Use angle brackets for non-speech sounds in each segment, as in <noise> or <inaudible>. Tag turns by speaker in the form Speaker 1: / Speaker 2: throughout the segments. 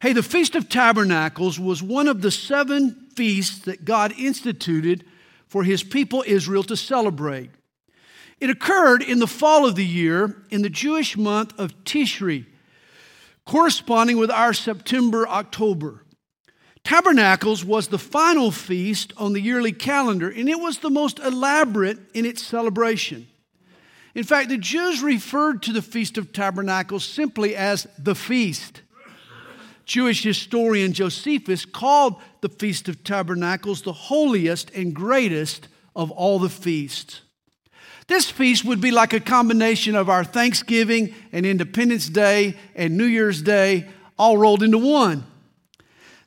Speaker 1: Hey, the Feast of Tabernacles was one of the seven feasts that God instituted for his people Israel to celebrate. It occurred in the fall of the year in the Jewish month of Tishri, corresponding with our September October. Tabernacles was the final feast on the yearly calendar, and it was the most elaborate in its celebration. In fact, the Jews referred to the Feast of Tabernacles simply as the feast. Jewish historian Josephus called the Feast of Tabernacles the holiest and greatest of all the feasts. This feast would be like a combination of our Thanksgiving and Independence Day and New Year's Day all rolled into one.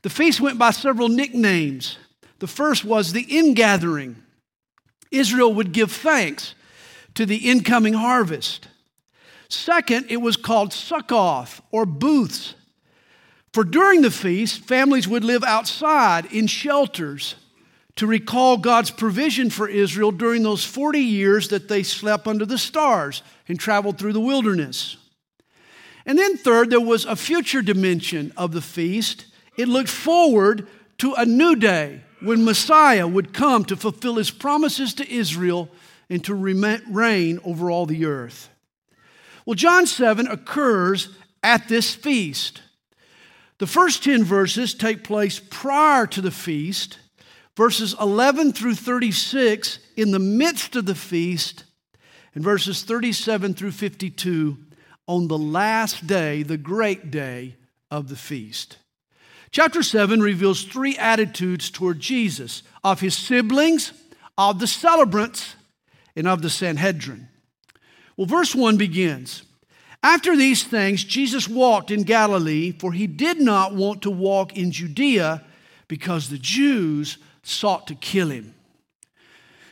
Speaker 1: The feast went by several nicknames. The first was the ingathering. Israel would give thanks to the incoming harvest. Second, it was called Sukkoth or booths. For during the feast, families would live outside in shelters to recall God's provision for Israel during those 40 years that they slept under the stars and traveled through the wilderness. And then, third, there was a future dimension of the feast. It looked forward to a new day when Messiah would come to fulfill his promises to Israel and to reign over all the earth. Well, John 7 occurs at this feast. The first 10 verses take place prior to the feast, verses 11 through 36 in the midst of the feast, and verses 37 through 52 on the last day, the great day of the feast. Chapter 7 reveals three attitudes toward Jesus of his siblings, of the celebrants, and of the Sanhedrin. Well, verse 1 begins After these things, Jesus walked in Galilee, for he did not want to walk in Judea because the Jews sought to kill him.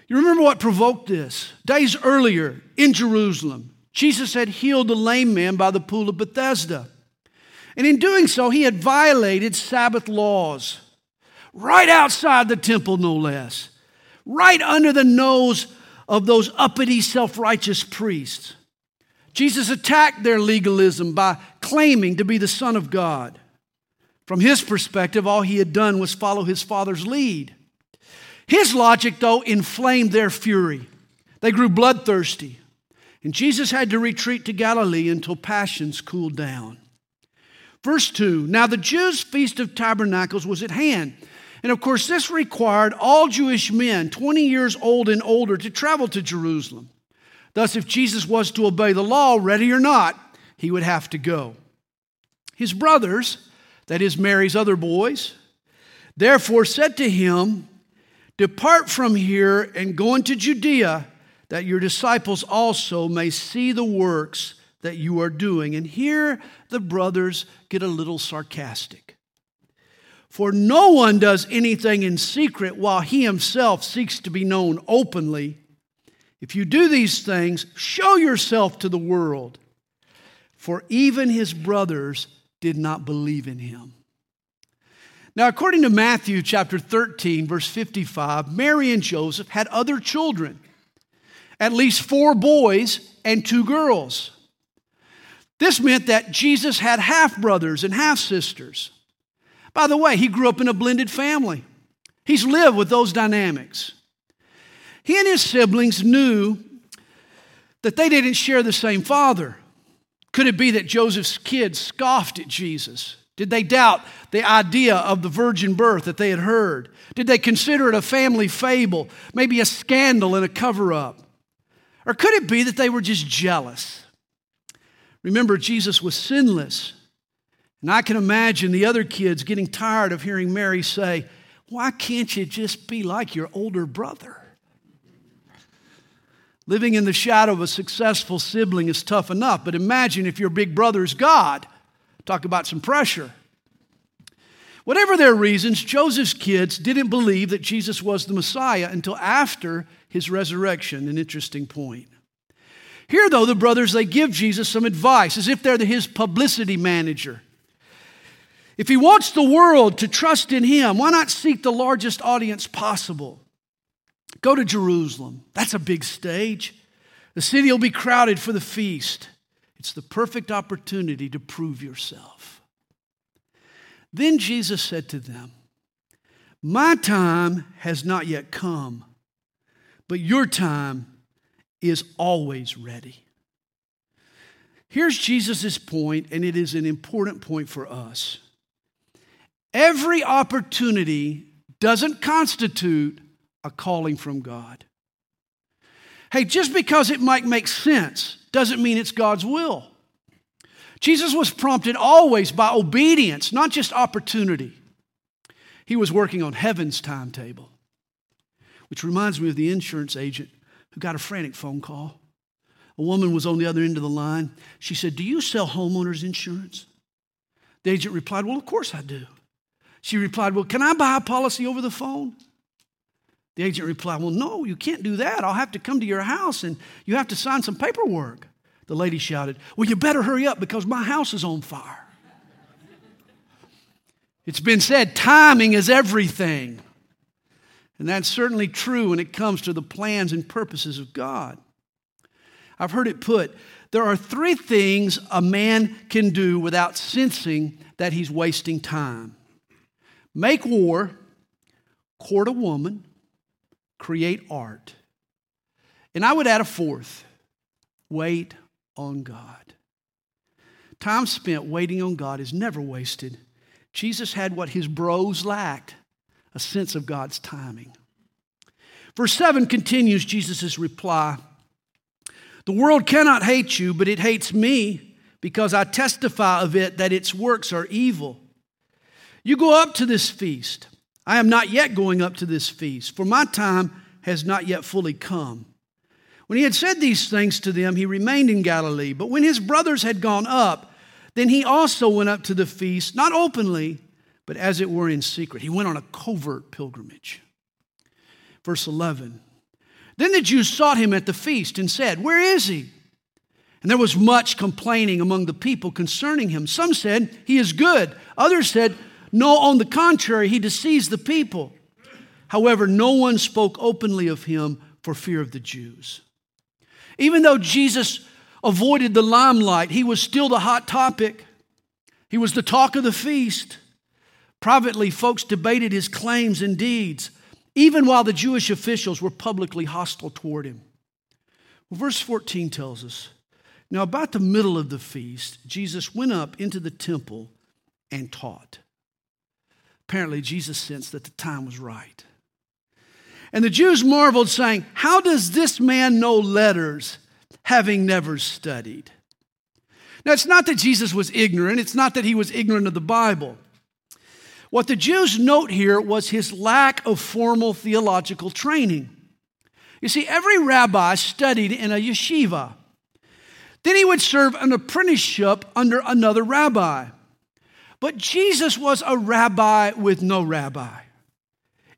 Speaker 1: You remember what provoked this? Days earlier in Jerusalem, Jesus had healed the lame man by the pool of Bethesda. And in doing so, he had violated Sabbath laws, right outside the temple, no less, right under the nose of those uppity, self righteous priests. Jesus attacked their legalism by claiming to be the Son of God. From his perspective, all he had done was follow his Father's lead. His logic, though, inflamed their fury. They grew bloodthirsty, and Jesus had to retreat to Galilee until passions cooled down. Verse 2 Now the Jews' feast of tabernacles was at hand. And of course, this required all Jewish men, 20 years old and older, to travel to Jerusalem. Thus, if Jesus was to obey the law, ready or not, he would have to go. His brothers, that is Mary's other boys, therefore said to him, Depart from here and go into Judea, that your disciples also may see the works that you are doing. And here the brothers get a little sarcastic. For no one does anything in secret while he himself seeks to be known openly. If you do these things, show yourself to the world. For even his brothers did not believe in him. Now, according to Matthew chapter 13, verse 55, Mary and Joseph had other children, at least four boys and two girls. This meant that Jesus had half brothers and half sisters. By the way, he grew up in a blended family. He's lived with those dynamics. He and his siblings knew that they didn't share the same father. Could it be that Joseph's kids scoffed at Jesus? Did they doubt the idea of the virgin birth that they had heard? Did they consider it a family fable, maybe a scandal and a cover up? Or could it be that they were just jealous? Remember, Jesus was sinless. And I can imagine the other kids getting tired of hearing Mary say, Why can't you just be like your older brother? Living in the shadow of a successful sibling is tough enough, but imagine if your big brother is God. Talk about some pressure. Whatever their reasons, Joseph's kids didn't believe that Jesus was the Messiah until after his resurrection. An interesting point. Here, though, the brothers, they give Jesus some advice as if they're his publicity manager. If he wants the world to trust in him, why not seek the largest audience possible? Go to Jerusalem. That's a big stage. The city will be crowded for the feast. It's the perfect opportunity to prove yourself. Then Jesus said to them, My time has not yet come, but your time is always ready. Here's Jesus' point, and it is an important point for us. Every opportunity doesn't constitute a calling from God. Hey, just because it might make sense doesn't mean it's God's will. Jesus was prompted always by obedience, not just opportunity. He was working on heaven's timetable, which reminds me of the insurance agent who got a frantic phone call. A woman was on the other end of the line. She said, Do you sell homeowners insurance? The agent replied, Well, of course I do. She replied, Well, can I buy a policy over the phone? The agent replied, Well, no, you can't do that. I'll have to come to your house and you have to sign some paperwork. The lady shouted, Well, you better hurry up because my house is on fire. It's been said, timing is everything. And that's certainly true when it comes to the plans and purposes of God. I've heard it put there are three things a man can do without sensing that he's wasting time make war, court a woman, create art. And I would add a fourth wait on God. Time spent waiting on God is never wasted. Jesus had what his bros lacked a sense of God's timing. Verse 7 continues Jesus' reply The world cannot hate you, but it hates me because I testify of it that its works are evil. You go up to this feast. I am not yet going up to this feast, for my time has not yet fully come. When he had said these things to them, he remained in Galilee. But when his brothers had gone up, then he also went up to the feast, not openly, but as it were in secret. He went on a covert pilgrimage. Verse 11 Then the Jews sought him at the feast and said, Where is he? And there was much complaining among the people concerning him. Some said, He is good. Others said, No, on the contrary, he deceives the people. However, no one spoke openly of him for fear of the Jews. Even though Jesus avoided the limelight, he was still the hot topic. He was the talk of the feast. Privately, folks debated his claims and deeds, even while the Jewish officials were publicly hostile toward him. Well, verse 14 tells us Now, about the middle of the feast, Jesus went up into the temple and taught. Apparently, Jesus sensed that the time was right. And the Jews marveled, saying, How does this man know letters, having never studied? Now, it's not that Jesus was ignorant, it's not that he was ignorant of the Bible. What the Jews note here was his lack of formal theological training. You see, every rabbi studied in a yeshiva. Then he would serve an apprenticeship under another rabbi. But Jesus was a rabbi with no rabbi.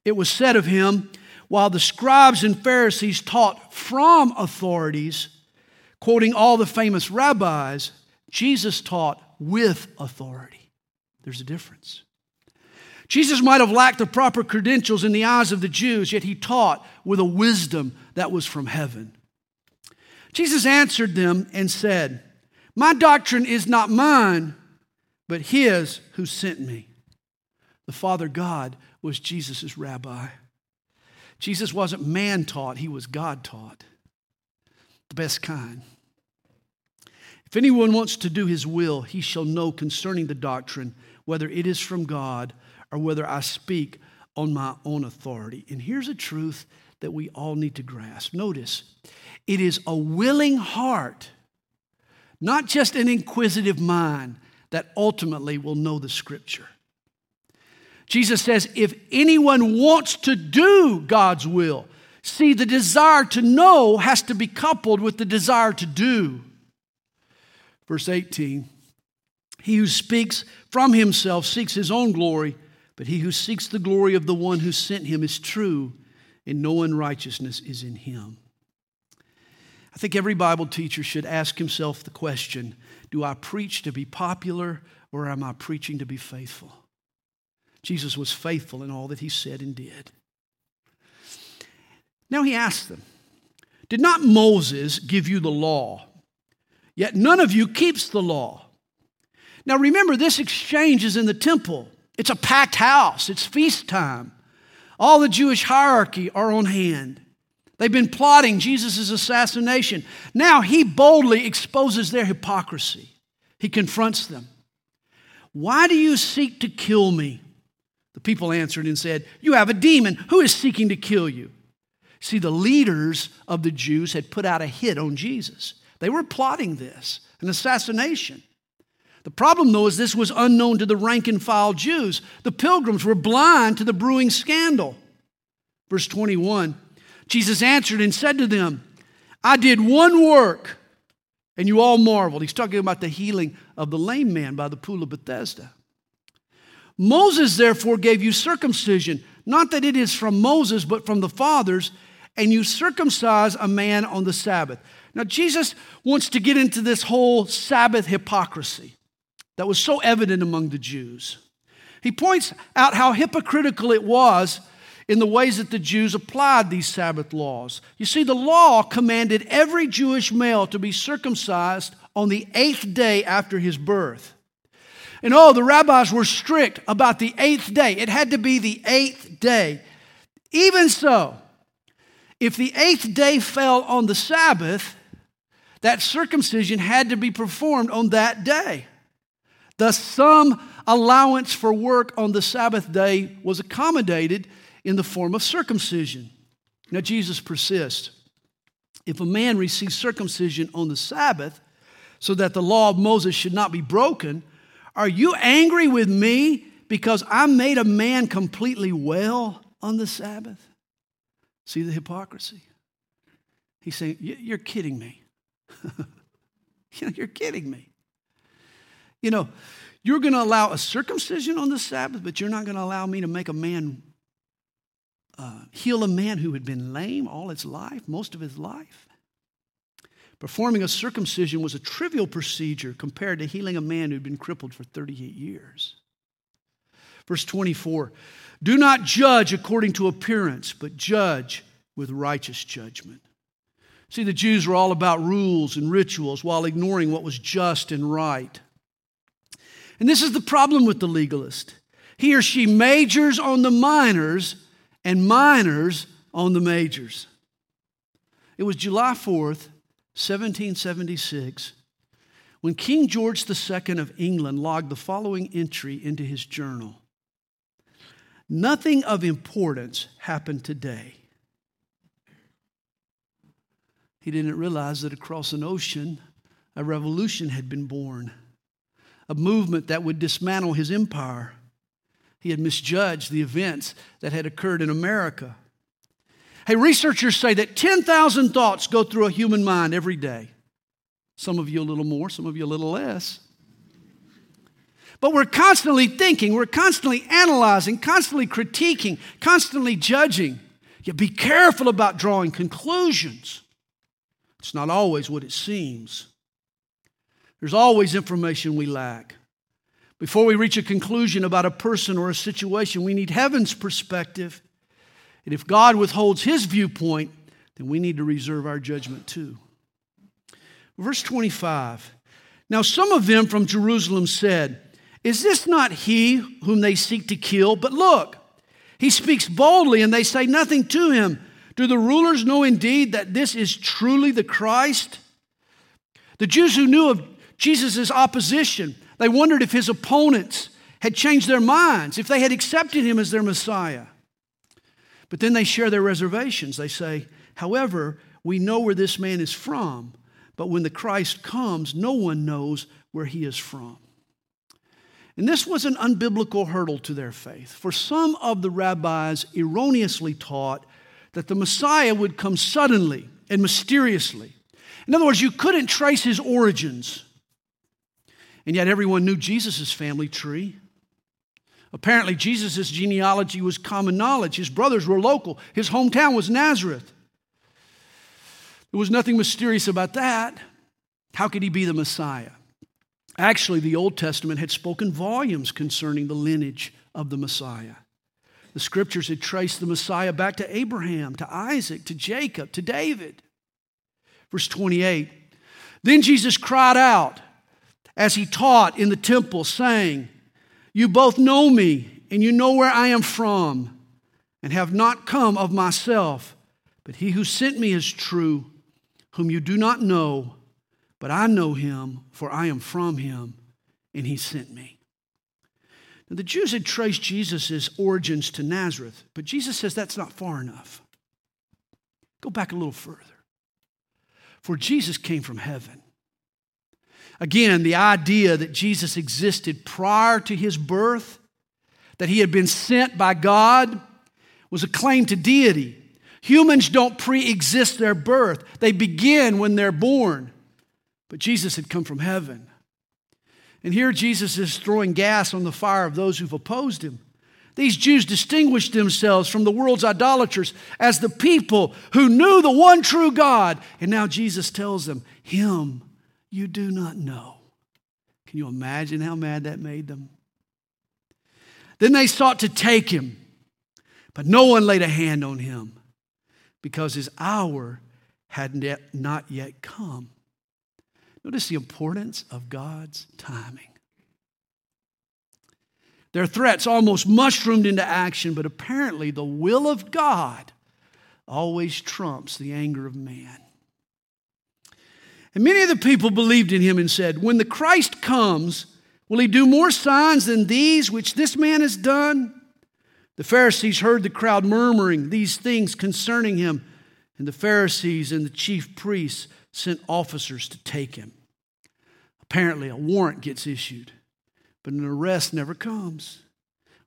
Speaker 1: It was said of him while the scribes and Pharisees taught from authorities, quoting all the famous rabbis, Jesus taught with authority. There's a difference. Jesus might have lacked the proper credentials in the eyes of the Jews, yet he taught with a wisdom that was from heaven. Jesus answered them and said, My doctrine is not mine, but his who sent me. The Father God was Jesus' rabbi. Jesus wasn't man taught, he was God taught. The best kind. If anyone wants to do his will, he shall know concerning the doctrine whether it is from God or whether I speak on my own authority. And here's a truth that we all need to grasp. Notice, it is a willing heart, not just an inquisitive mind, that ultimately will know the scripture. Jesus says, if anyone wants to do God's will, see, the desire to know has to be coupled with the desire to do. Verse 18 He who speaks from himself seeks his own glory, but he who seeks the glory of the one who sent him is true, and no unrighteousness is in him. I think every Bible teacher should ask himself the question Do I preach to be popular or am I preaching to be faithful? Jesus was faithful in all that he said and did. Now he asked them, Did not Moses give you the law? Yet none of you keeps the law. Now remember, this exchange is in the temple. It's a packed house, it's feast time. All the Jewish hierarchy are on hand. They've been plotting Jesus' assassination. Now he boldly exposes their hypocrisy. He confronts them. Why do you seek to kill me? The people answered and said, You have a demon. Who is seeking to kill you? See, the leaders of the Jews had put out a hit on Jesus. They were plotting this, an assassination. The problem, though, is this was unknown to the rank and file Jews. The pilgrims were blind to the brewing scandal. Verse 21 Jesus answered and said to them, I did one work, and you all marveled. He's talking about the healing of the lame man by the pool of Bethesda. Moses, therefore, gave you circumcision, not that it is from Moses, but from the fathers, and you circumcise a man on the Sabbath. Now, Jesus wants to get into this whole Sabbath hypocrisy that was so evident among the Jews. He points out how hypocritical it was in the ways that the Jews applied these Sabbath laws. You see, the law commanded every Jewish male to be circumcised on the eighth day after his birth. And oh, the rabbis were strict about the eighth day. It had to be the eighth day. Even so, if the eighth day fell on the Sabbath, that circumcision had to be performed on that day. Thus, some allowance for work on the Sabbath day was accommodated in the form of circumcision. Now, Jesus persists. If a man receives circumcision on the Sabbath, so that the law of Moses should not be broken, are you angry with me because I made a man completely well on the Sabbath? See the hypocrisy? He's saying, You're kidding me. <laughs> You're kidding me. You know, you're going to allow a circumcision on the Sabbath, but you're not going to allow me to make a man uh, heal a man who had been lame all his life, most of his life. Performing a circumcision was a trivial procedure compared to healing a man who'd been crippled for 38 years. Verse 24 Do not judge according to appearance, but judge with righteous judgment. See, the Jews were all about rules and rituals while ignoring what was just and right. And this is the problem with the legalist. He or she majors on the minors and minors on the majors. It was July 4th, 1776, when King George II of England logged the following entry into his journal Nothing of importance happened today. He didn't realize that across an ocean, a revolution had been born a movement that would dismantle his empire. He had misjudged the events that had occurred in America. Hey, researchers say that 10,000 thoughts go through a human mind every day. Some of you a little more, some of you a little less. But we're constantly thinking, we're constantly analyzing, constantly critiquing, constantly judging. You be careful about drawing conclusions. It's not always what it seems. There's always information we lack. Before we reach a conclusion about a person or a situation, we need heaven's perspective. And if God withholds his viewpoint, then we need to reserve our judgment too. Verse 25 Now some of them from Jerusalem said, Is this not he whom they seek to kill? But look, he speaks boldly, and they say nothing to him. Do the rulers know indeed that this is truly the Christ? The Jews who knew of Jesus' opposition. They wondered if his opponents had changed their minds, if they had accepted him as their Messiah. But then they share their reservations. They say, however, we know where this man is from, but when the Christ comes, no one knows where he is from. And this was an unbiblical hurdle to their faith. For some of the rabbis erroneously taught that the Messiah would come suddenly and mysteriously. In other words, you couldn't trace his origins. And yet everyone knew Jesus' family tree. Apparently, Jesus' genealogy was common knowledge. His brothers were local, his hometown was Nazareth. There was nothing mysterious about that. How could he be the Messiah? Actually, the Old Testament had spoken volumes concerning the lineage of the Messiah. The scriptures had traced the Messiah back to Abraham, to Isaac, to Jacob, to David. Verse 28 Then Jesus cried out, as he taught in the temple, saying, You both know me, and you know where I am from, and have not come of myself, but he who sent me is true, whom you do not know, but I know him, for I am from him, and he sent me. Now, the Jews had traced Jesus' origins to Nazareth, but Jesus says that's not far enough. Go back a little further. For Jesus came from heaven. Again, the idea that Jesus existed prior to his birth, that he had been sent by God, was a claim to deity. Humans don't pre exist their birth, they begin when they're born. But Jesus had come from heaven. And here Jesus is throwing gas on the fire of those who've opposed him. These Jews distinguished themselves from the world's idolaters as the people who knew the one true God. And now Jesus tells them, Him you do not know. Can you imagine how mad that made them? Then they sought to take him, but no one laid a hand on him because his hour had not yet come. Notice the importance of God's timing. Their threats almost mushroomed into action, but apparently the will of God always trumps the anger of man. And many of the people believed in him and said, When the Christ comes, will he do more signs than these which this man has done? The Pharisees heard the crowd murmuring these things concerning him, and the Pharisees and the chief priests sent officers to take him. Apparently, a warrant gets issued, but an arrest never comes.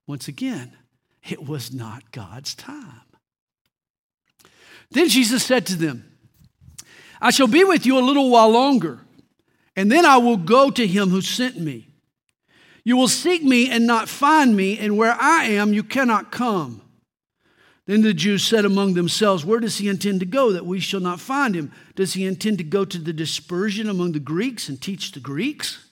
Speaker 1: Once again, it was not God's time. Then Jesus said to them, I shall be with you a little while longer, and then I will go to him who sent me. You will seek me and not find me, and where I am, you cannot come. Then the Jews said among themselves, Where does he intend to go that we shall not find him? Does he intend to go to the dispersion among the Greeks and teach the Greeks?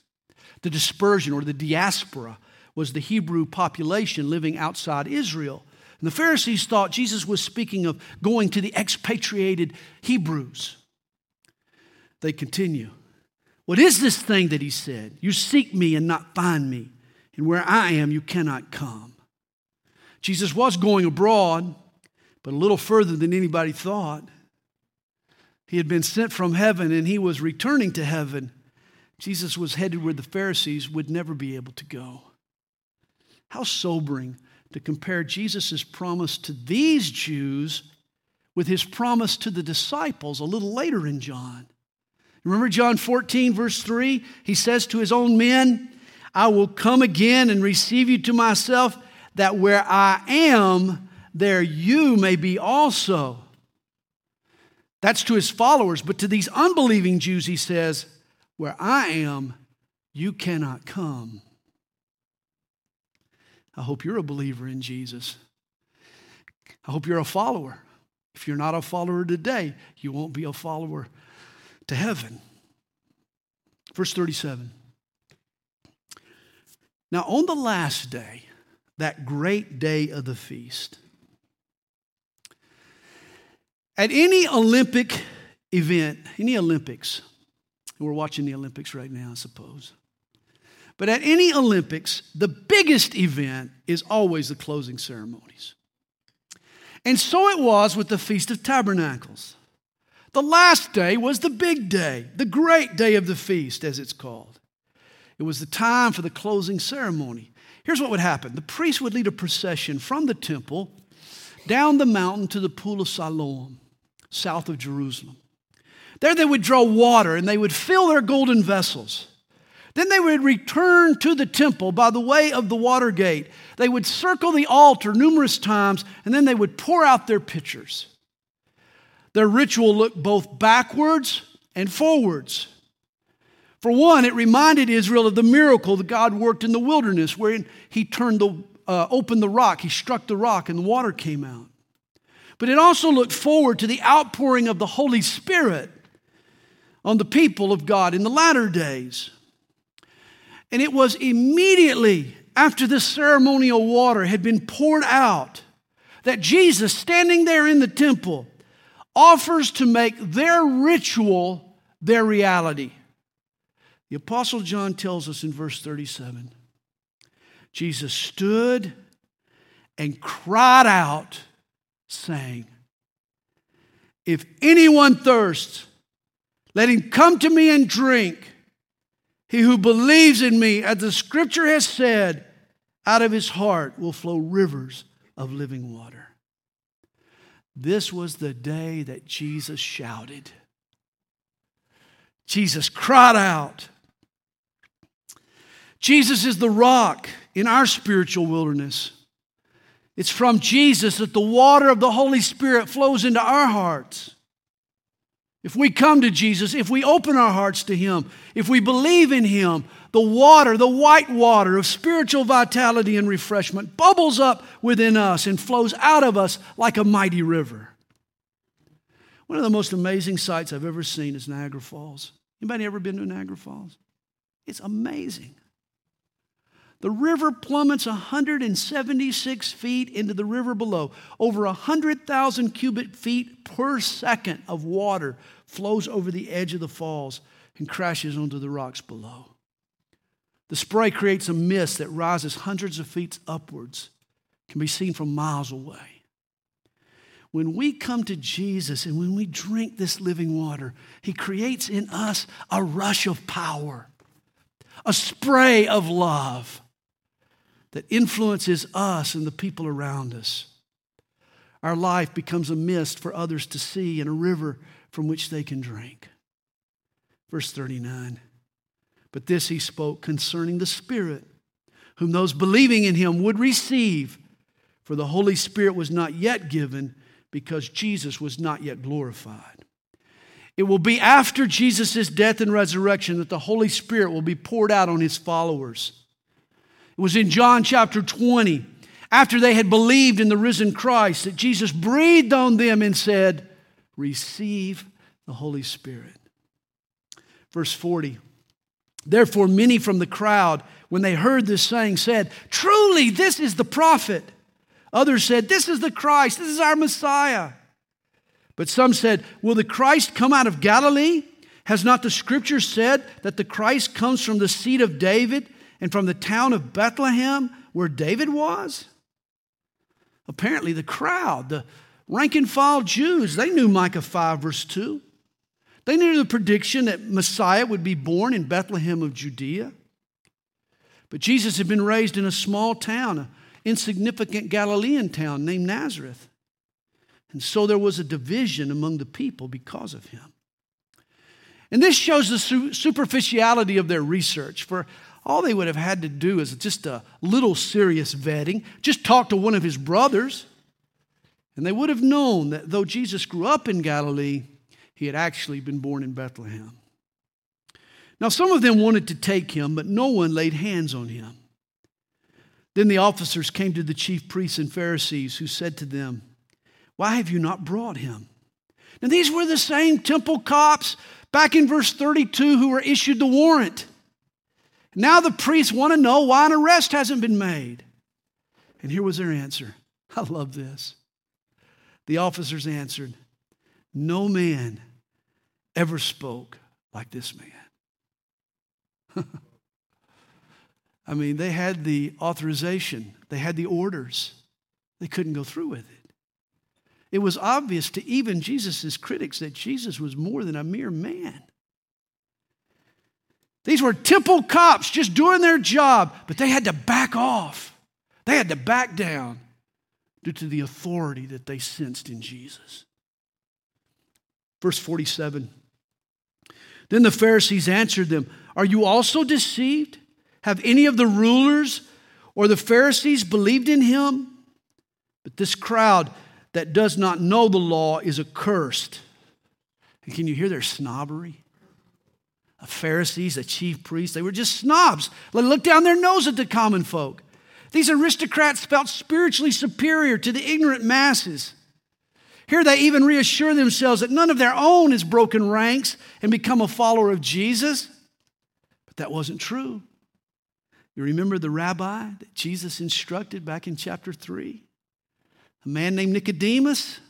Speaker 1: The dispersion or the diaspora was the Hebrew population living outside Israel. And the Pharisees thought Jesus was speaking of going to the expatriated Hebrews. They continue. What is this thing that he said? You seek me and not find me, and where I am, you cannot come. Jesus was going abroad, but a little further than anybody thought. He had been sent from heaven and he was returning to heaven. Jesus was headed where the Pharisees would never be able to go. How sobering to compare Jesus' promise to these Jews with his promise to the disciples a little later in John. Remember John 14, verse 3? He says to his own men, I will come again and receive you to myself, that where I am, there you may be also. That's to his followers. But to these unbelieving Jews, he says, Where I am, you cannot come. I hope you're a believer in Jesus. I hope you're a follower. If you're not a follower today, you won't be a follower to heaven. Verse 37. Now, on the last day, that great day of the feast, at any Olympic event, any Olympics, we're watching the Olympics right now, I suppose. But at any Olympics, the biggest event is always the closing ceremonies. And so it was with the Feast of Tabernacles. The last day was the big day, the great day of the feast, as it's called. It was the time for the closing ceremony. Here's what would happen the priest would lead a procession from the temple down the mountain to the pool of Siloam, south of Jerusalem. There they would draw water and they would fill their golden vessels. Then they would return to the temple by the way of the water gate. They would circle the altar numerous times and then they would pour out their pitchers. Their ritual looked both backwards and forwards. For one, it reminded Israel of the miracle that God worked in the wilderness, wherein He turned the, uh, opened the rock, He struck the rock, and the water came out. But it also looked forward to the outpouring of the Holy Spirit on the people of God in the latter days. And it was immediately after this ceremonial water had been poured out that Jesus, standing there in the temple, offers to make their ritual their reality. The Apostle John tells us in verse 37 Jesus stood and cried out, saying, If anyone thirsts, let him come to me and drink. He who believes in me, as the scripture has said, out of his heart will flow rivers of living water. This was the day that Jesus shouted. Jesus cried out. Jesus is the rock in our spiritual wilderness. It's from Jesus that the water of the Holy Spirit flows into our hearts. If we come to Jesus, if we open our hearts to Him, if we believe in Him, the water, the white water of spiritual vitality and refreshment bubbles up within us and flows out of us like a mighty river. One of the most amazing sights I've ever seen is Niagara Falls. Anybody ever been to Niagara Falls? It's amazing. The river plummets 176 feet into the river below. Over 100,000 cubic feet per second of water flows over the edge of the falls and crashes onto the rocks below. The spray creates a mist that rises hundreds of feet upwards, can be seen from miles away. When we come to Jesus and when we drink this living water, He creates in us a rush of power, a spray of love that influences us and the people around us. Our life becomes a mist for others to see and a river from which they can drink. Verse 39 But this he spoke concerning the Spirit, whom those believing in him would receive, for the Holy Spirit was not yet given because Jesus was not yet glorified. It will be after Jesus' death and resurrection that the Holy Spirit will be poured out on his followers. It was in John chapter 20, after they had believed in the risen Christ, that Jesus breathed on them and said, Receive the Holy Spirit. Verse 40. Therefore, many from the crowd, when they heard this saying, said, Truly, this is the prophet. Others said, This is the Christ, this is our Messiah. But some said, Will the Christ come out of Galilee? Has not the scripture said that the Christ comes from the seed of David and from the town of Bethlehem, where David was? Apparently, the crowd, the rank and file Jews, they knew Micah 5, verse 2. They knew the prediction that Messiah would be born in Bethlehem of Judea. But Jesus had been raised in a small town, an insignificant Galilean town named Nazareth. And so there was a division among the people because of him. And this shows the superficiality of their research. For all they would have had to do is just a little serious vetting, just talk to one of his brothers. And they would have known that though Jesus grew up in Galilee, he had actually been born in Bethlehem. Now, some of them wanted to take him, but no one laid hands on him. Then the officers came to the chief priests and Pharisees, who said to them, Why have you not brought him? Now, these were the same temple cops back in verse 32 who were issued the warrant. Now the priests want to know why an arrest hasn't been made. And here was their answer. <laughs> I love this. The officers answered, No man ever spoke like this man. <laughs> I mean, they had the authorization, they had the orders, they couldn't go through with it. It was obvious to even Jesus' critics that Jesus was more than a mere man. These were temple cops just doing their job, but they had to back off. They had to back down due to the authority that they sensed in Jesus. Verse 47 Then the Pharisees answered them, Are you also deceived? Have any of the rulers or the Pharisees believed in him? But this crowd that does not know the law is accursed. And can you hear their snobbery? Pharisees, the chief priests, they were just snobs. They looked down their nose at the common folk. These aristocrats felt spiritually superior to the ignorant masses. Here they even reassure themselves that none of their own has broken ranks and become a follower of Jesus. But that wasn't true. You remember the rabbi that Jesus instructed back in chapter 3? A man named Nicodemus?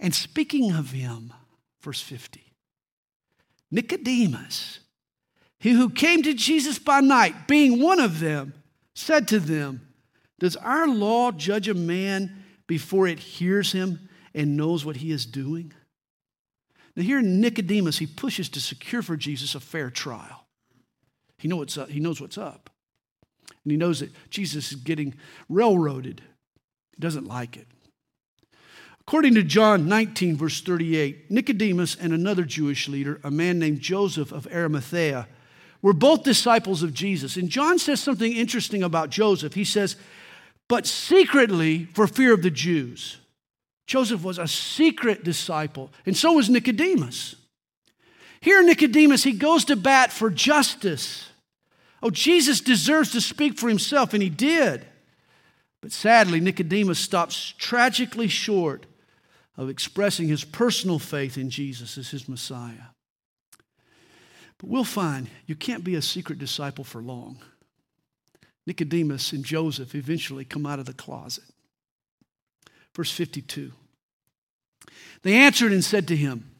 Speaker 1: And speaking of him, verse 50, Nicodemus, he who came to Jesus by night, being one of them, said to them, Does our law judge a man before it hears him and knows what he is doing? Now, here Nicodemus, he pushes to secure for Jesus a fair trial. He, know what's up, he knows what's up. And he knows that Jesus is getting railroaded. He doesn't like it. According to John 19, verse 38, Nicodemus and another Jewish leader, a man named Joseph of Arimathea, were both disciples of Jesus. And John says something interesting about Joseph. He says, but secretly for fear of the Jews. Joseph was a secret disciple, and so was Nicodemus. Here, Nicodemus, he goes to bat for justice. Oh, Jesus deserves to speak for himself, and he did. But sadly, Nicodemus stops tragically short of expressing his personal faith in Jesus as his Messiah. But we'll find you can't be a secret disciple for long. Nicodemus and Joseph eventually come out of the closet. Verse 52. They answered and said to him,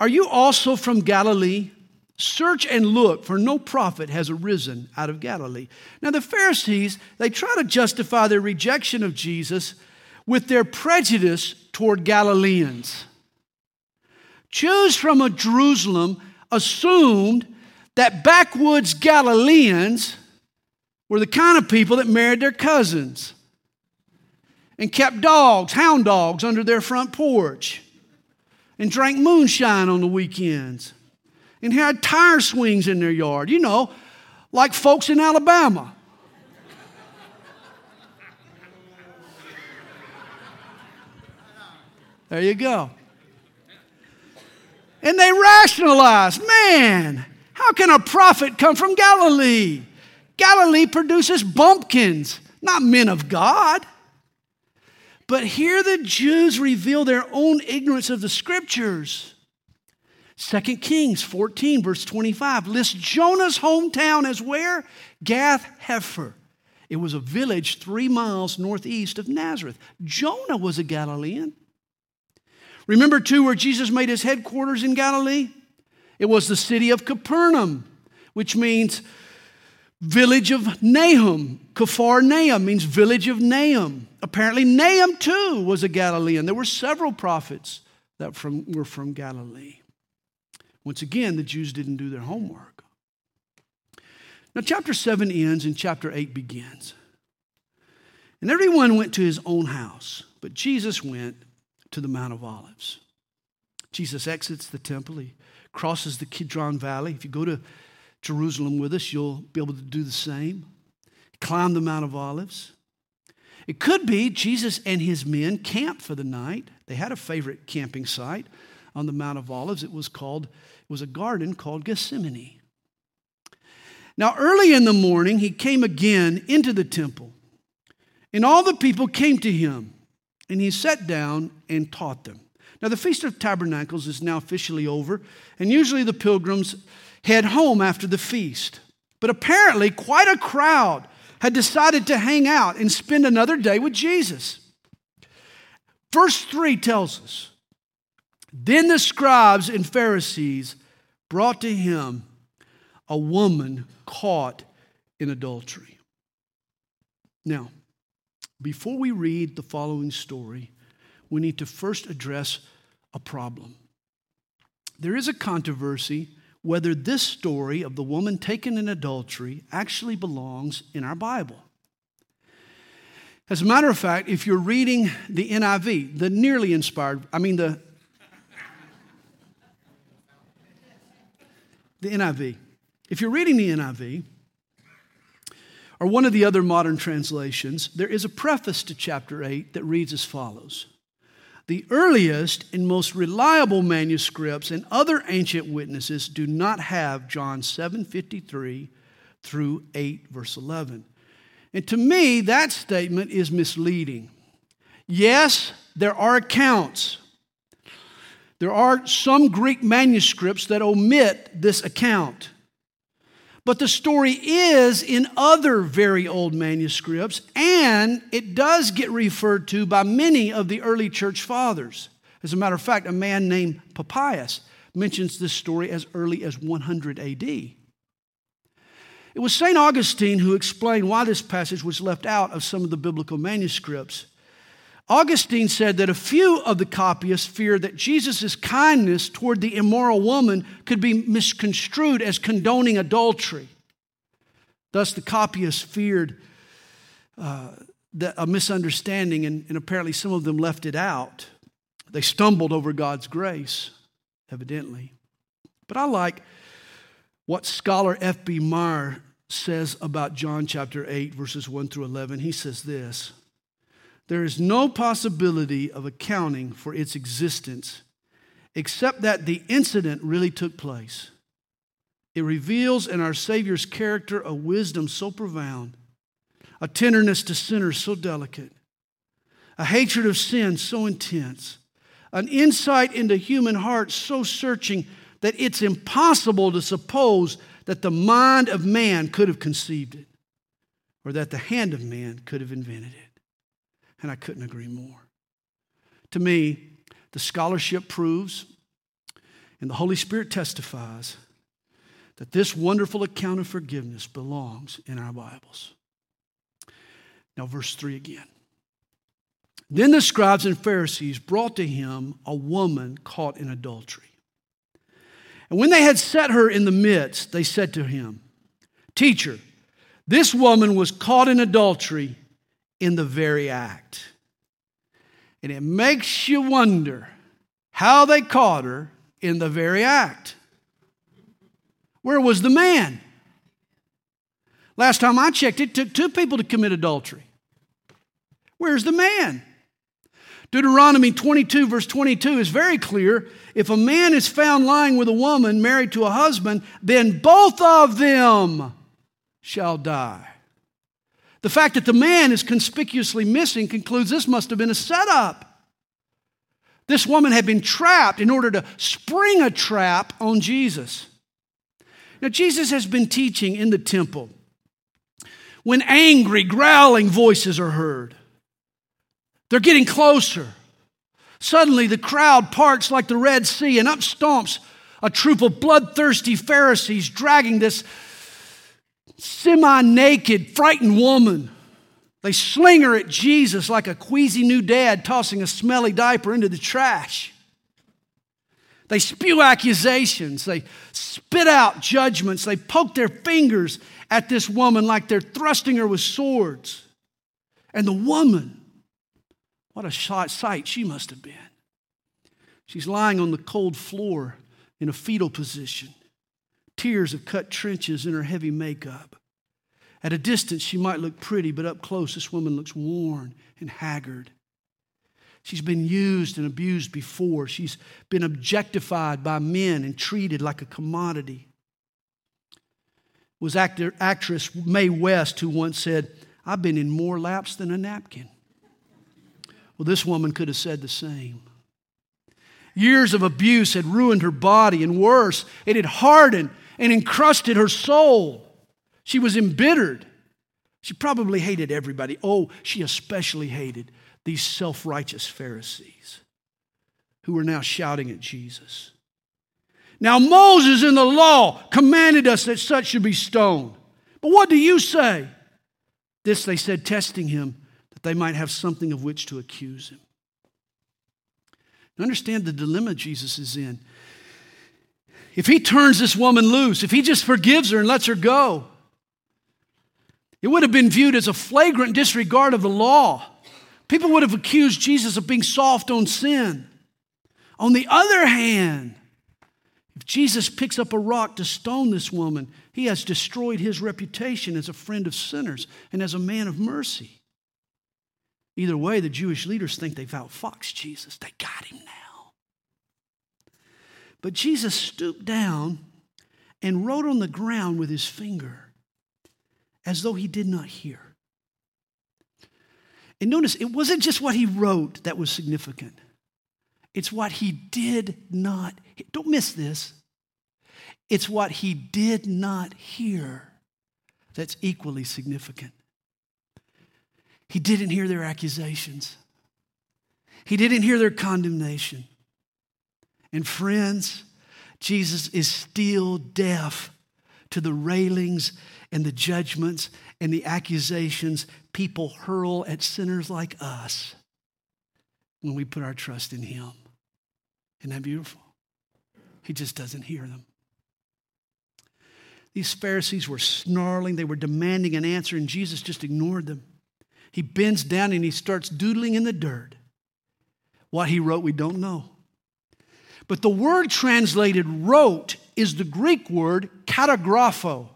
Speaker 1: Are you also from Galilee? Search and look, for no prophet has arisen out of Galilee. Now, the Pharisees, they try to justify their rejection of Jesus with their prejudice toward Galileans. Jews from Jerusalem assumed that backwoods Galileans were the kind of people that married their cousins and kept dogs, hound dogs, under their front porch and drank moonshine on the weekends and had tire swings in their yard, you know, like folks in Alabama. There you go. And they rationalized man, how can a prophet come from Galilee? Galilee produces bumpkins, not men of God. But here the Jews reveal their own ignorance of the scriptures. 2 Kings 14, verse 25, lists Jonah's hometown as where? Gath Hepher. It was a village three miles northeast of Nazareth. Jonah was a Galilean. Remember, too, where Jesus made his headquarters in Galilee? It was the city of Capernaum, which means village of Nahum. Nahum means village of Nahum. Apparently, Nahum too was a Galilean. There were several prophets that from, were from Galilee. Once again, the Jews didn't do their homework. Now, chapter 7 ends and chapter 8 begins. And everyone went to his own house, but Jesus went to the Mount of Olives. Jesus exits the temple, he crosses the Kidron Valley. If you go to Jerusalem with us, you'll be able to do the same. Climb the Mount of Olives. It could be Jesus and his men camped for the night. They had a favorite camping site on the Mount of Olives. It was called, it was a garden called Gethsemane. Now, early in the morning, he came again into the temple, and all the people came to him, and he sat down and taught them. Now, the Feast of Tabernacles is now officially over, and usually the pilgrims head home after the feast. But apparently, quite a crowd had decided to hang out and spend another day with Jesus. Verse 3 tells us Then the scribes and Pharisees brought to him a woman caught in adultery. Now, before we read the following story, we need to first address a problem. There is a controversy whether this story of the woman taken in adultery actually belongs in our Bible. As a matter of fact, if you're reading the NIV, the nearly inspired, I mean the the NIV. If you're reading the NIV or one of the other modern translations, there is a preface to chapter 8 that reads as follows the earliest and most reliable manuscripts and other ancient witnesses do not have John 7:53 through 8 verse 11. And to me that statement is misleading. Yes, there are accounts. There are some Greek manuscripts that omit this account. But the story is in other very old manuscripts, and it does get referred to by many of the early church fathers. As a matter of fact, a man named Papias mentions this story as early as 100 AD. It was St. Augustine who explained why this passage was left out of some of the biblical manuscripts. Augustine said that a few of the copyists feared that Jesus' kindness toward the immoral woman could be misconstrued as condoning adultery. Thus, the copyists feared uh, a misunderstanding, and, and apparently some of them left it out. They stumbled over God's grace, evidently. But I like what scholar F.B. Meyer says about John chapter 8, verses 1 through 11. He says this There is no possibility of accounting for its existence except that the incident really took place. It reveals in our Savior's character a wisdom so profound, a tenderness to sinners so delicate, a hatred of sin so intense, an insight into human hearts so searching that it's impossible to suppose that the mind of man could have conceived it or that the hand of man could have invented it. And I couldn't agree more. To me, the scholarship proves and the Holy Spirit testifies that this wonderful account of forgiveness belongs in our Bibles. Now, verse 3 again. Then the scribes and Pharisees brought to him a woman caught in adultery. And when they had set her in the midst, they said to him, Teacher, this woman was caught in adultery in the very act. And it makes you wonder how they caught her in the very act. Where was the man? Last time I checked, it took two people to commit adultery. Where's the man? Deuteronomy 22, verse 22 is very clear. If a man is found lying with a woman married to a husband, then both of them shall die. The fact that the man is conspicuously missing concludes this must have been a setup. This woman had been trapped in order to spring a trap on Jesus. Now, Jesus has been teaching in the temple when angry, growling voices are heard. They're getting closer. Suddenly, the crowd parts like the Red Sea, and up stomps a troop of bloodthirsty Pharisees dragging this semi naked, frightened woman. They sling her at Jesus like a queasy new dad tossing a smelly diaper into the trash. They spew accusations. They spit out judgments. They poke their fingers at this woman like they're thrusting her with swords. And the woman what a sight she must have been. She's lying on the cold floor in a fetal position. Tears have cut trenches in her heavy makeup. At a distance, she might look pretty, but up close, this woman looks worn and haggard. She's been used and abused before. She's been objectified by men and treated like a commodity. It was actor, actress Mae West who once said, I've been in more laps than a napkin. Well, this woman could have said the same. Years of abuse had ruined her body, and worse, it had hardened and encrusted her soul. She was embittered. She probably hated everybody. Oh, she especially hated these self righteous Pharisees who were now shouting at Jesus. Now, Moses in the law commanded us that such should be stoned. But what do you say? This they said, testing him that they might have something of which to accuse him. Understand the dilemma Jesus is in. If he turns this woman loose, if he just forgives her and lets her go, it would have been viewed as a flagrant disregard of the law. People would have accused Jesus of being soft on sin. On the other hand, if Jesus picks up a rock to stone this woman, he has destroyed his reputation as a friend of sinners and as a man of mercy. Either way, the Jewish leaders think they've outfoxed Jesus. They got him now. But Jesus stooped down and wrote on the ground with his finger as though he did not hear. And notice, it wasn't just what he wrote that was significant, it's what he did not, don't miss this. It's what he did not hear that's equally significant. He didn't hear their accusations, he didn't hear their condemnation. And friends, Jesus is still deaf to the railings and the judgments and the accusations people hurl at sinners like us when we put our trust in Him. Isn't that beautiful? He just doesn't hear them. These Pharisees were snarling, they were demanding an answer, and Jesus just ignored them. He bends down and he starts doodling in the dirt. What he wrote, we don't know. But the word translated wrote is the Greek word katagrapho,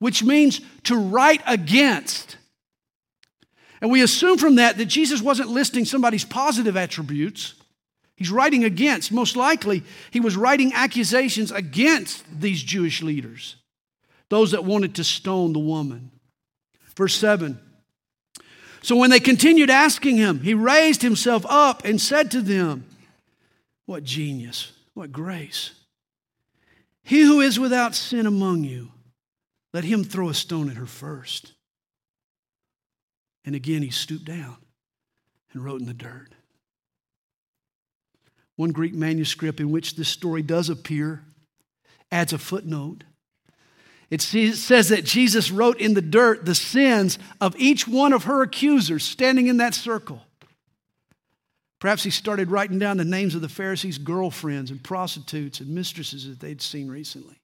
Speaker 1: which means to write against. And we assume from that that Jesus wasn't listing somebody's positive attributes. He's writing against. Most likely, he was writing accusations against these Jewish leaders, those that wanted to stone the woman. Verse 7 So when they continued asking him, he raised himself up and said to them, What genius, what grace. He who is without sin among you, let him throw a stone at her first. And again, he stooped down and wrote in the dirt. One Greek manuscript in which this story does appear adds a footnote. It says that Jesus wrote in the dirt the sins of each one of her accusers standing in that circle. Perhaps he started writing down the names of the Pharisees' girlfriends and prostitutes and mistresses that they'd seen recently.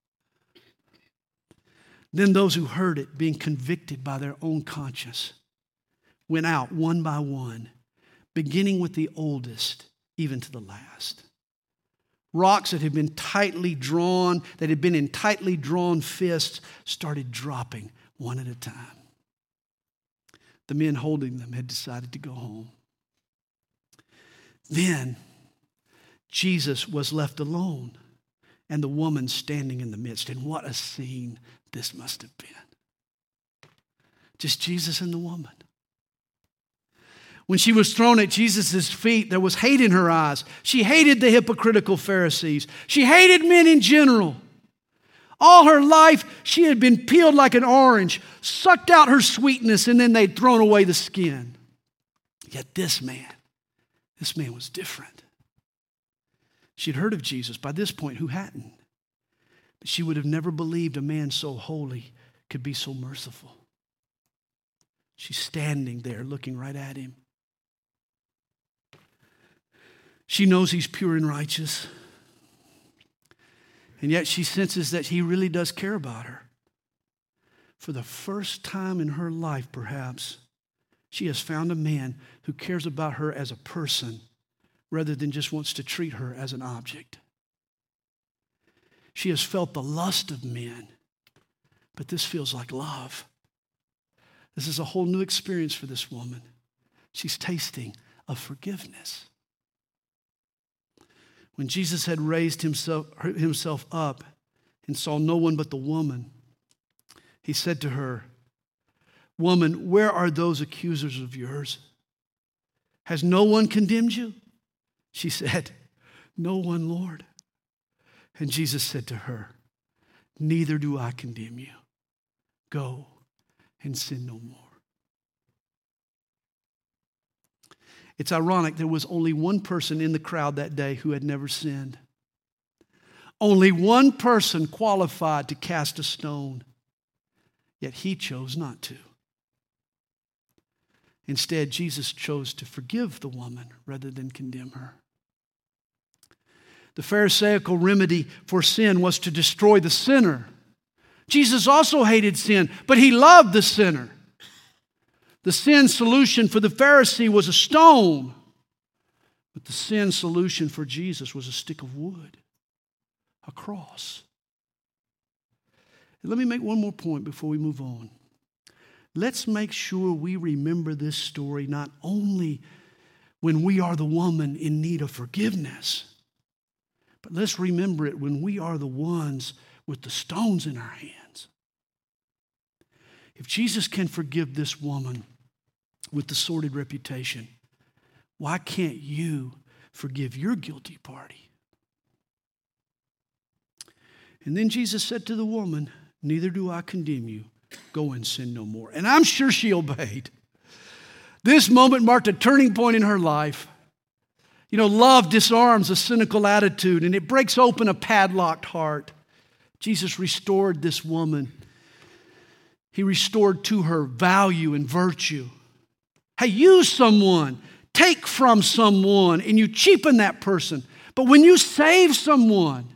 Speaker 1: Then those who heard it, being convicted by their own conscience, went out one by one, beginning with the oldest, even to the last. Rocks that had been tightly drawn, that had been in tightly drawn fists, started dropping one at a time. The men holding them had decided to go home. Then Jesus was left alone and the woman standing in the midst. And what a scene this must have been. Just Jesus and the woman. When she was thrown at Jesus' feet, there was hate in her eyes. She hated the hypocritical Pharisees. She hated men in general. All her life, she had been peeled like an orange, sucked out her sweetness, and then they'd thrown away the skin. Yet this man, this man was different. She'd heard of Jesus. By this point, who hadn't? But she would have never believed a man so holy could be so merciful. She's standing there looking right at him. She knows he's pure and righteous. And yet she senses that he really does care about her. For the first time in her life, perhaps, she has found a man who cares about her as a person rather than just wants to treat her as an object. She has felt the lust of men, but this feels like love. This is a whole new experience for this woman. She's tasting of forgiveness. When Jesus had raised himself, himself up and saw no one but the woman, he said to her, Woman, where are those accusers of yours? Has no one condemned you? She said, No one, Lord. And Jesus said to her, Neither do I condemn you. Go and sin no more. It's ironic, there was only one person in the crowd that day who had never sinned. Only one person qualified to cast a stone, yet he chose not to. Instead, Jesus chose to forgive the woman rather than condemn her. The Pharisaical remedy for sin was to destroy the sinner. Jesus also hated sin, but he loved the sinner. The sin solution for the Pharisee was a stone, but the sin solution for Jesus was a stick of wood, a cross. Let me make one more point before we move on. Let's make sure we remember this story not only when we are the woman in need of forgiveness, but let's remember it when we are the ones with the stones in our hands. If Jesus can forgive this woman, with the sordid reputation. Why can't you forgive your guilty party? And then Jesus said to the woman, Neither do I condemn you. Go and sin no more. And I'm sure she obeyed. This moment marked a turning point in her life. You know, love disarms a cynical attitude and it breaks open a padlocked heart. Jesus restored this woman. He restored to her value and virtue. Hey, use someone, take from someone, and you cheapen that person. But when you save someone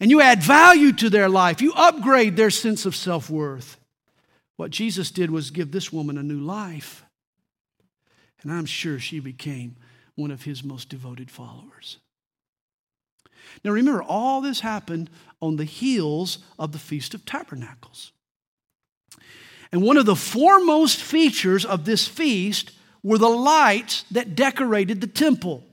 Speaker 1: and you add value to their life, you upgrade their sense of self worth. What Jesus did was give this woman a new life. And I'm sure she became one of his most devoted followers. Now remember, all this happened on the heels of the Feast of Tabernacles. And one of the foremost features of this feast were the lights that decorated the temple.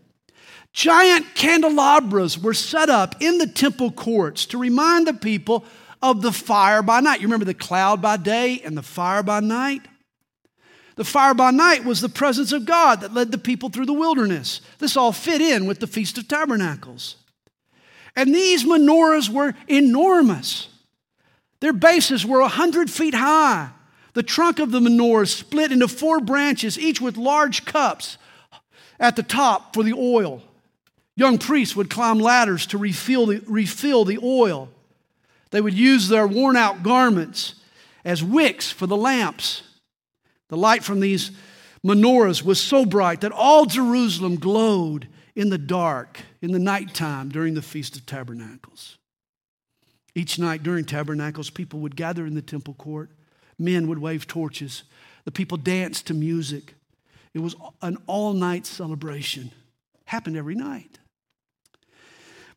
Speaker 1: Giant candelabras were set up in the temple courts to remind the people of the fire by night. You remember the cloud by day and the fire by night? The fire by night was the presence of God that led the people through the wilderness. This all fit in with the Feast of Tabernacles. And these menorahs were enormous. Their bases were 100 feet high. The trunk of the menorah split into four branches, each with large cups at the top for the oil. Young priests would climb ladders to refill the, refill the oil. They would use their worn out garments as wicks for the lamps. The light from these menorahs was so bright that all Jerusalem glowed in the dark, in the nighttime during the Feast of Tabernacles. Each night during Tabernacles, people would gather in the temple court. Men would wave torches. The people danced to music. It was an all night celebration. Happened every night.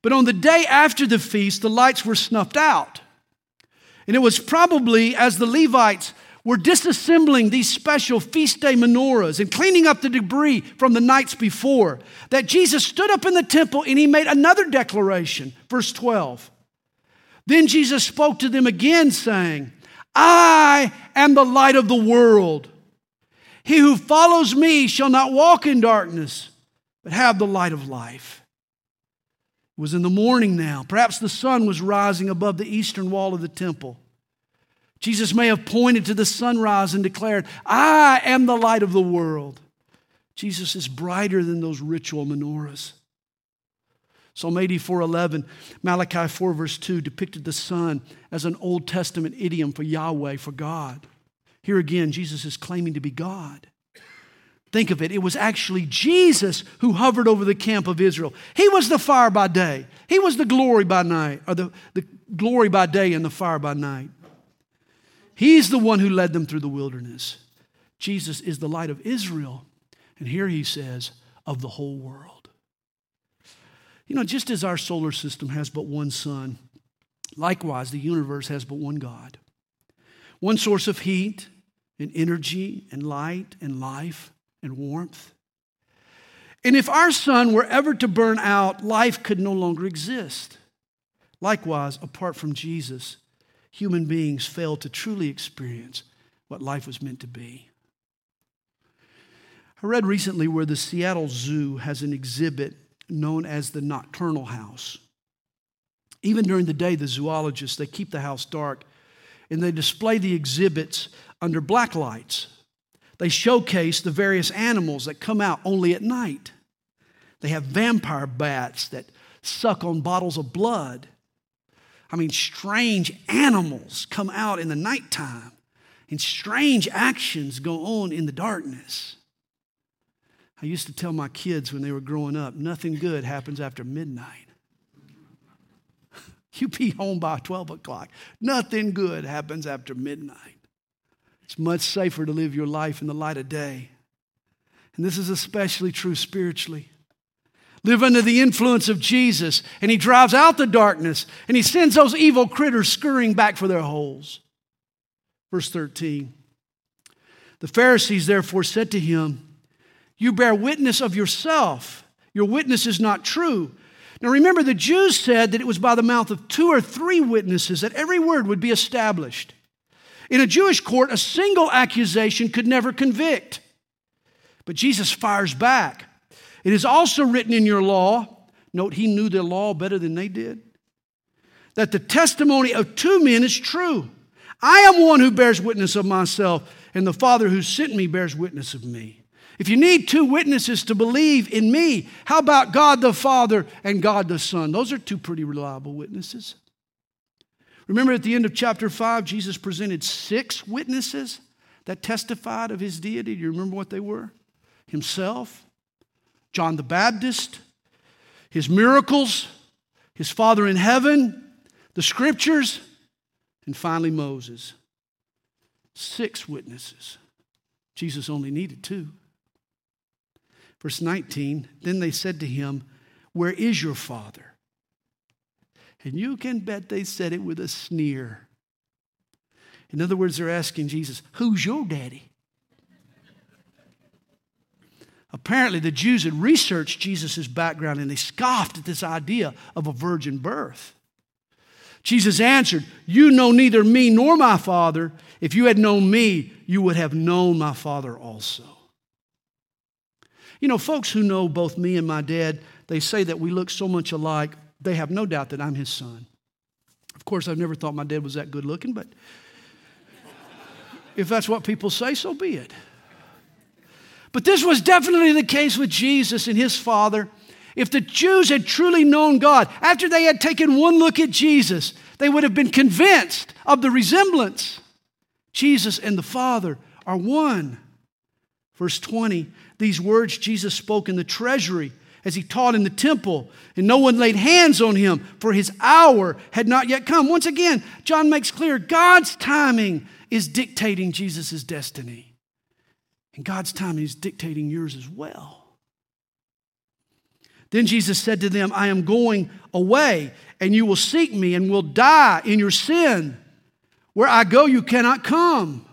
Speaker 1: But on the day after the feast, the lights were snuffed out. And it was probably as the Levites were disassembling these special feast day menorahs and cleaning up the debris from the nights before that Jesus stood up in the temple and he made another declaration. Verse 12. Then Jesus spoke to them again, saying, I am the light of the world. He who follows me shall not walk in darkness, but have the light of life. It was in the morning now. Perhaps the sun was rising above the eastern wall of the temple. Jesus may have pointed to the sunrise and declared, I am the light of the world. Jesus is brighter than those ritual menorahs. Psalm 84 11, Malachi 4, verse 2 depicted the sun as an Old Testament idiom for Yahweh, for God. Here again, Jesus is claiming to be God. Think of it, it was actually Jesus who hovered over the camp of Israel. He was the fire by day, He was the glory by night, or the, the glory by day and the fire by night. He's the one who led them through the wilderness. Jesus is the light of Israel. And here he says, of the whole world. You know, just as our solar system has but one sun, likewise, the universe has but one God. One source of heat and energy and light and life and warmth. And if our sun were ever to burn out, life could no longer exist. Likewise, apart from Jesus, human beings fail to truly experience what life was meant to be. I read recently where the Seattle Zoo has an exhibit known as the Nocturnal House. Even during the day, the zoologists, they keep the house dark and they display the exhibits under black lights. They showcase the various animals that come out only at night. They have vampire bats that suck on bottles of blood. I mean, strange animals come out in the nighttime, and strange actions go on in the darkness. I used to tell my kids when they were growing up nothing good happens after midnight. <laughs> you be home by 12 o'clock. Nothing good happens after midnight. It's much safer to live your life in the light of day. And this is especially true spiritually live under the influence of Jesus, and he drives out the darkness, and he sends those evil critters scurrying back for their holes. Verse 13 The Pharisees therefore said to him, You bear witness of yourself, your witness is not true. Now remember, the Jews said that it was by the mouth of two or three witnesses that every word would be established. In a Jewish court, a single accusation could never convict. But Jesus fires back. It is also written in your law, note he knew the law better than they did, that the testimony of two men is true. I am one who bears witness of myself, and the Father who sent me bears witness of me. If you need two witnesses to believe in me, how about God the Father and God the Son? Those are two pretty reliable witnesses. Remember at the end of chapter 5, Jesus presented six witnesses that testified of his deity. Do you remember what they were? Himself, John the Baptist, his miracles, his Father in heaven, the scriptures, and finally Moses. Six witnesses. Jesus only needed two. Verse 19 Then they said to him, Where is your Father? And you can bet they said it with a sneer. In other words, they're asking Jesus, Who's your daddy? Apparently, the Jews had researched Jesus' background and they scoffed at this idea of a virgin birth. Jesus answered, You know neither me nor my Father. If you had known me, you would have known my Father also. You know, folks who know both me and my dad, they say that we look so much alike, they have no doubt that I'm his son. Of course, I've never thought my dad was that good looking, but if that's what people say, so be it. But this was definitely the case with Jesus and his Father. If the Jews had truly known God, after they had taken one look at Jesus, they would have been convinced of the resemblance. Jesus and the Father are one. Verse 20, these words Jesus spoke in the treasury as he taught in the temple, and no one laid hands on him, for his hour had not yet come. Once again, John makes clear God's timing is dictating Jesus' destiny. And God's timing is dictating yours as well. Then Jesus said to them, I am going away, and you will seek me and will die in your sin. Where I go, you cannot come.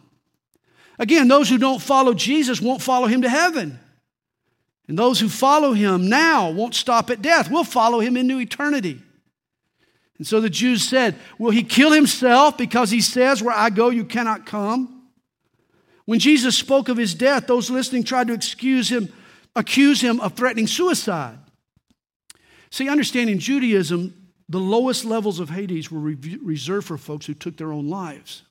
Speaker 1: Again, those who don't follow Jesus won't follow him to heaven. And those who follow him now won't stop at death. We'll follow him into eternity. And so the Jews said, Will he kill himself because he says, Where I go, you cannot come? When Jesus spoke of his death, those listening tried to excuse him, accuse him of threatening suicide. See, understanding Judaism, the lowest levels of Hades were reserved for folks who took their own lives.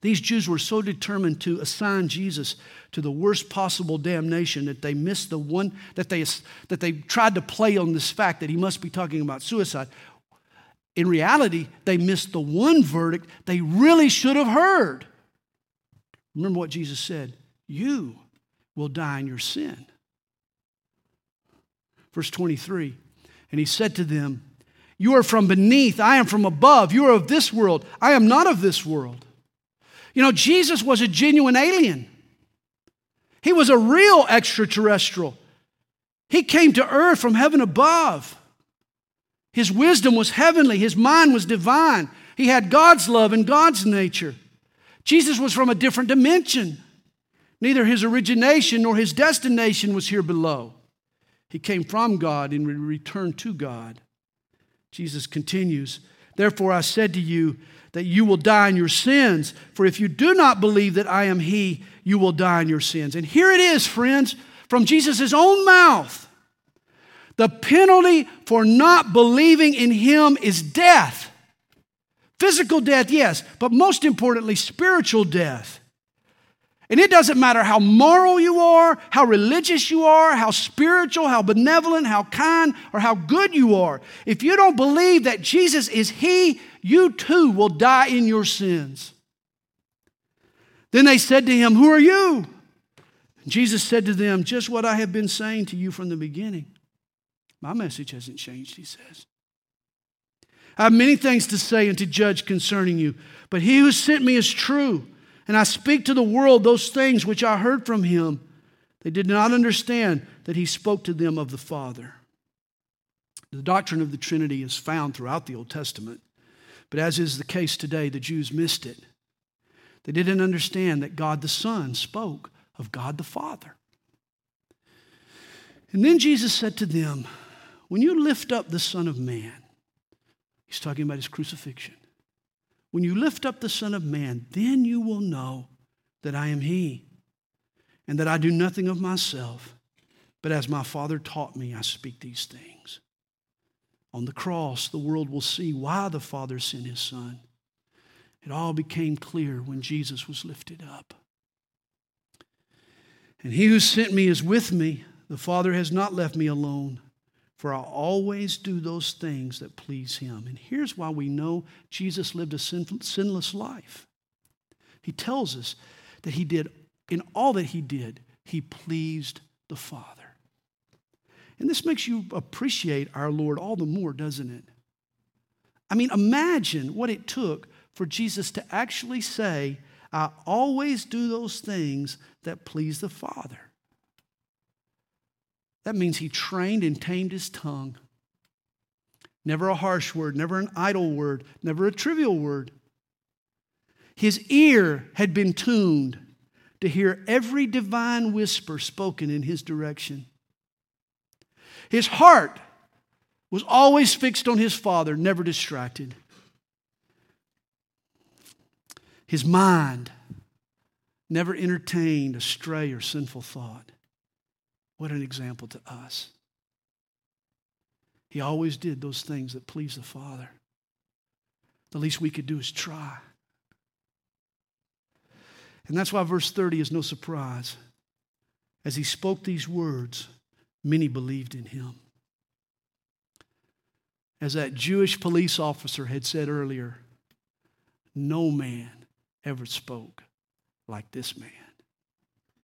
Speaker 1: These Jews were so determined to assign Jesus to the worst possible damnation that they missed the one that they, that they tried to play on this fact that he must be talking about suicide. In reality, they missed the one verdict they really should have heard. Remember what Jesus said You will die in your sin. Verse 23 And he said to them, You are from beneath, I am from above. You are of this world, I am not of this world. You know, Jesus was a genuine alien. He was a real extraterrestrial. He came to earth from heaven above. His wisdom was heavenly, his mind was divine. He had God's love and God's nature. Jesus was from a different dimension. Neither his origination nor his destination was here below. He came from God and returned to God. Jesus continues, Therefore I said to you, that you will die in your sins. For if you do not believe that I am He, you will die in your sins. And here it is, friends, from Jesus' own mouth. The penalty for not believing in Him is death. Physical death, yes, but most importantly, spiritual death. And it doesn't matter how moral you are, how religious you are, how spiritual, how benevolent, how kind, or how good you are. If you don't believe that Jesus is He, you too will die in your sins. Then they said to him, Who are you? Jesus said to them, Just what I have been saying to you from the beginning. My message hasn't changed, he says. I have many things to say and to judge concerning you, but he who sent me is true and I speak to the world those things which I heard from him. They did not understand that he spoke to them of the Father. The doctrine of the Trinity is found throughout the Old Testament, but as is the case today, the Jews missed it. They didn't understand that God the Son spoke of God the Father. And then Jesus said to them, When you lift up the Son of Man, he's talking about his crucifixion. When you lift up the Son of Man, then you will know that I am He, and that I do nothing of myself, but as my Father taught me, I speak these things. On the cross, the world will see why the Father sent His Son. It all became clear when Jesus was lifted up. And he who sent me is with me. The Father has not left me alone, for I always do those things that please him. And here's why we know Jesus lived a sin- sinless life. He tells us that he did, in all that he did, he pleased the Father. And this makes you appreciate our Lord all the more, doesn't it? I mean, imagine what it took for Jesus to actually say, I always do those things that please the Father. That means he trained and tamed his tongue. Never a harsh word, never an idle word, never a trivial word. His ear had been tuned to hear every divine whisper spoken in his direction. His heart was always fixed on his Father, never distracted. His mind never entertained a stray or sinful thought. What an example to us. He always did those things that please the Father. The least we could do is try. And that's why verse 30 is no surprise. As he spoke these words, many believed in him. As that Jewish police officer had said earlier, no man ever spoke like this man.